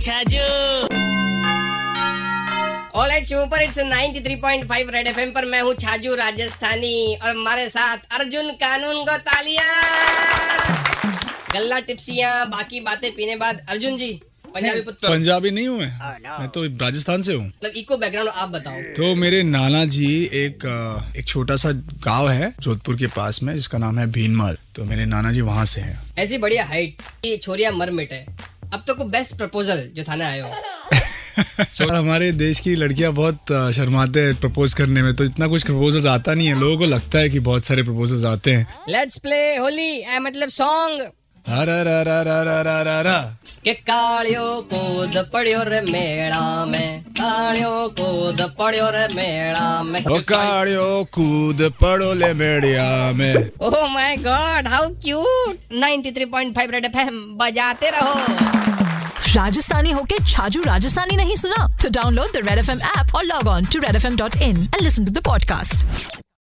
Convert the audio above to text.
छाजू जो। All super it's 93.5 red FM पर मैं हूँ छाजू राजस्थानी और हमारे साथ अर्जुन कानून को तालियाँ गल्ला टिप्सियाँ बाकी बातें पीने बाद। अर्जुन जी पंजाबी पुत्र। पंजाबी नहीं हूँ मैं oh, no. मैं तो राजस्थान से हूँ। मतलब इको बैकग्राउंड आप बताओ। तो मेरे नाना जी एक एक छोटा सा गाँव है जोधपुर के पास में जिसका नाम है भीनमाल। तो मेरे नाना जी वहाँ से हैं। ऐसी बढ़िया हाइट छोरिया मरमेट है। अब तो को बेस्ट प्रपोजल जो थाने आयो। So, हमारे देश की लड़कियाँ बहुत शर्माते हैं प्रपोज करने में तो इतना कुछ प्रपोजल्स आता नहीं है। लोगों को लगता है कि बहुत सारे प्रपोजल्स आते हैं। लेट्स प्ले होली मतलब सॉन्ग કે કાળિયો કોદ પડ્યો રે મેળા મે કાળિયો કોદ પડ્યો રે મેળા મે ઓ કાળિયો કૂદ પડ્યો લે મેળિયા મે ઓ my god how cute 93.5 red FM बजाते रहो राजस्थानी होके छाजू राजस्थानी नहीं सुना तो download the red F M app और log on to red F M dot in and listen to the podcast